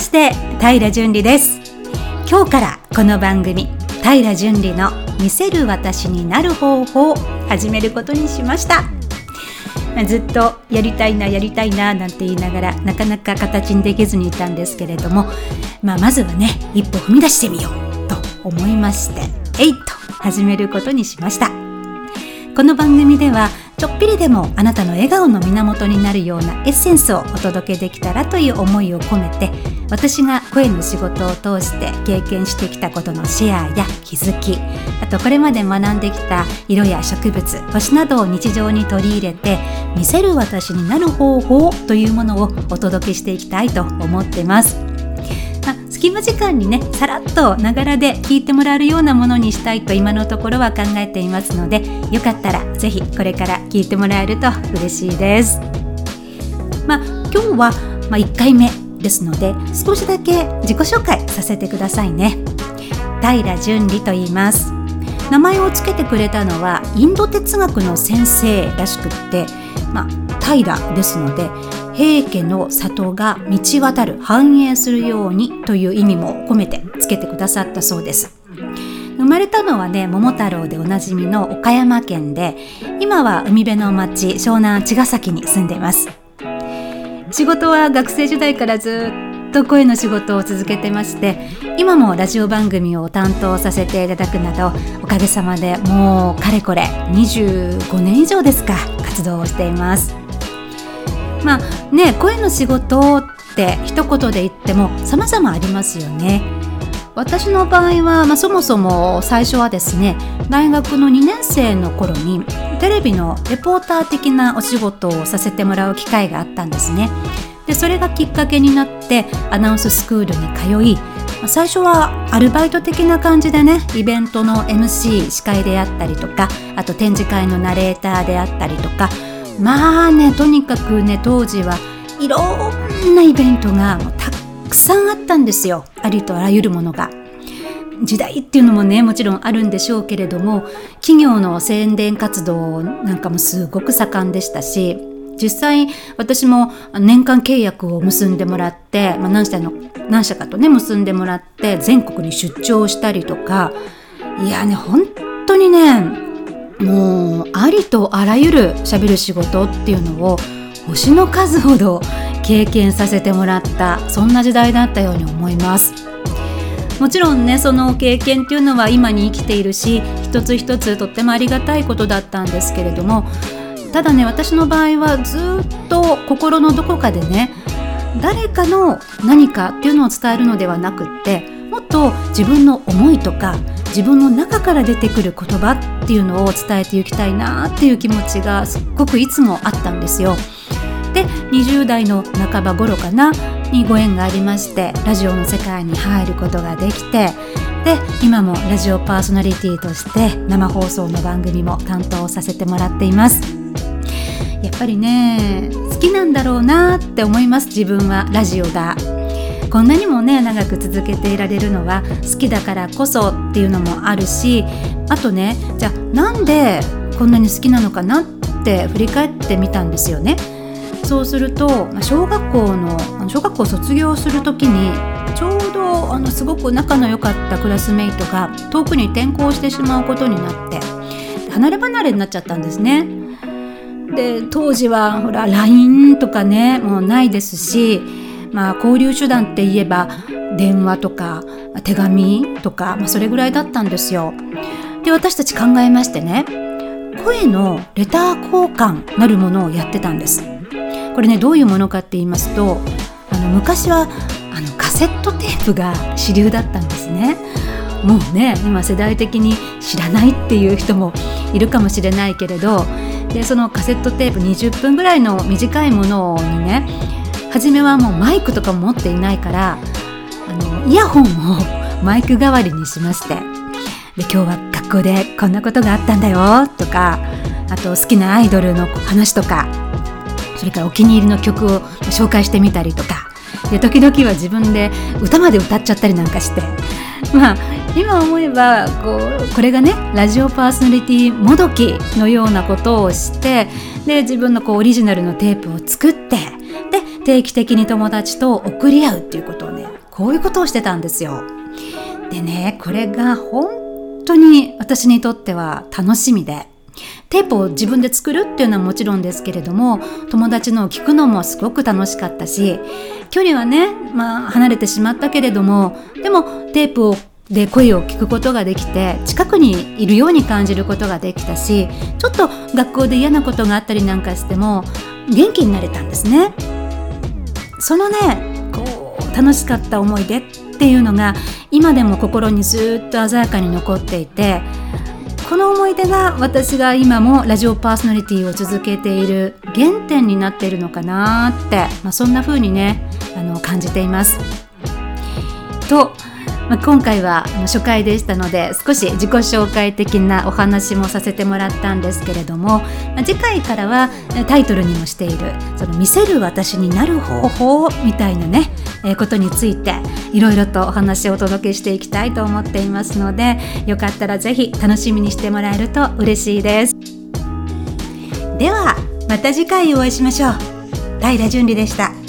して平純里です。今日からこの番組平純里の見せる私になる方法を始めることにしました。ずっとやりたいなやりたいななんて言いながらなかなか形にできずにいたんですけれども、まあ、まずはね一歩踏み出してみようと思いましてえいと始めることにしました。この番組ではちょっぴりでもあなたの笑顔の源になるようなエッセンスをお届けできたらという思いを込めて私が声の仕事を通して経験してきたことのシェアや気づきあとこれまで学んできた色や植物星などを日常に取り入れて見せる私になる方法というものをお届けしていきたいと思ってます。隙間時間にねさらっとながらで聞いてもらえるようなものにしたいと今のところは考えていますのでよかったら是非これから聞いてもらえると嬉しいです。まあ、今日は、まあ、1回目ですので少しだけ自己紹介させてくださいね。平純里と言います。名前を付けてくれたのはインド哲学の先生らしくって、まあ、平ですので平家の里が道渡る繁栄するようにという意味も込めてつけてくださったそうです。生まれたのはね桃太郎でおなじみの岡山県で今は海辺の町湘南茅ヶ崎に住んでいます。仕事は学生時代からずっと声の仕事を続けてまして今もラジオ番組を担当させていただくなどおかげさまでもうかれこれ25年以上ですか活動をしています。まあね声の仕事って一言で言っても様々ありますよね。私の場合は、まあ、そもそも最初はですね大学の2年生の頃にテレビのレポーター的なお仕事をさせてもらう機会があったんですね。でそれがきっかけになってアナウンススクールに通い最初はアルバイト的な感じでねイベントの MC 司会であったりとかあと展示会のナレーターであったりとかまあねとにかくね当時はいろんなイベントがもうたくさんあったんですよありとあらゆるものが。時代っていうのもねもちろんあるんでしょうけれども企業の宣伝活動なんかもすごく盛んでしたし実際私も年間契約を結んでもらって、まあ、何社の何社かとね結んでもらって全国に出張したりとかいやね本当にねもうありとあらゆるしゃべる仕事っていうのを星の数ほど経験させてもらったそんな時代だったように思います。もちろんねその経験っていうのは今に生きているし一つ一つとってもありがたいことだったんですけれどもただね私の場合はずっと心のどこかでね誰かの何かっていうのを伝えるのではなくってもっと自分の思いとか自分の中から出てくる言葉っていうのを伝えていきたいなっていう気持ちがすっごくいつもあったんですよ。で20代の半ば頃かなにご縁がありましてラジオの世界に入ることができてで今もラジオパーソナリティとして生放送の番組も担当させてもらっています。やっぱりね好きなんだろうなって思います自分は。ラジオが。こんなにもね長く続けていられるのは好きだからこそっていうのもあるしあとねじゃあなんでこんなに好きなのかなって振り返ってみたんですよね。そうすると小学校の小学校卒業する時にちょうどあのすごく仲の良かったクラスメイトが遠くに転校してしまうことになって離れ離れになっちゃったんですね。で当時はほら LINE とかねもうないですしまあ、交流手段って言えば電話とか手紙とか、まあ、それぐらいだったんですよ。で私たち考えましてね声のレター交換なるものをやってたんです。これねどういうものかって言いますとあの昔はあのカセットテープが主流だったんですね。もうね今世代的に知らないっていう人もいるかもしれないけれどでそのカセットテープ20分ぐらいの短いものにね初めはもうマイクとか持っていないからあのイヤホンをマイク代わりにしまして。で今日は学校でこんなことがあったんだよとかあと好きなアイドルの話とかそれからお気に入りの曲を紹介してみたりとか。で時々は自分で歌まで歌っちゃったりなんかして。まあ今思えばこうこれがねラジオパーソナリティもどきのようなことをしてで自分のこうオリジナルのテープを作って定期的に友達と送り合うっていうことをねこういうことをしてたんですよ。でねこれが本当に私にとっては楽しみでテープを自分で作るっていうのはもちろんですけれども友達のを聞くのもすごく楽しかったし距離はね、まあ、離れてしまったけれどもでもテープをで声を聞くことができて近くにいるように感じることができたしちょっと学校で嫌なことがあったりなんかしても元気になれたんですね。そのねこう楽しかった思い出っていうのが今でも心にずっと鮮やかに残っていてこの思い出が私が今もラジオパーソナリティを続けている原点になっているのかなって、まあ、そんな風にねあの感じています。とまあ、今回は初回でしたので少し自己紹介的なお話もさせてもらったんですけれども、まあ、次回からはタイトルにもしているその見せる私になる方法みたいなね、えー、ことについていろいろとお話をお届けしていきたいと思っていますのでよかったらぜひ楽しみにしてもらえると嬉しいです。ではまた次回お会いしましょう。平淳里でした。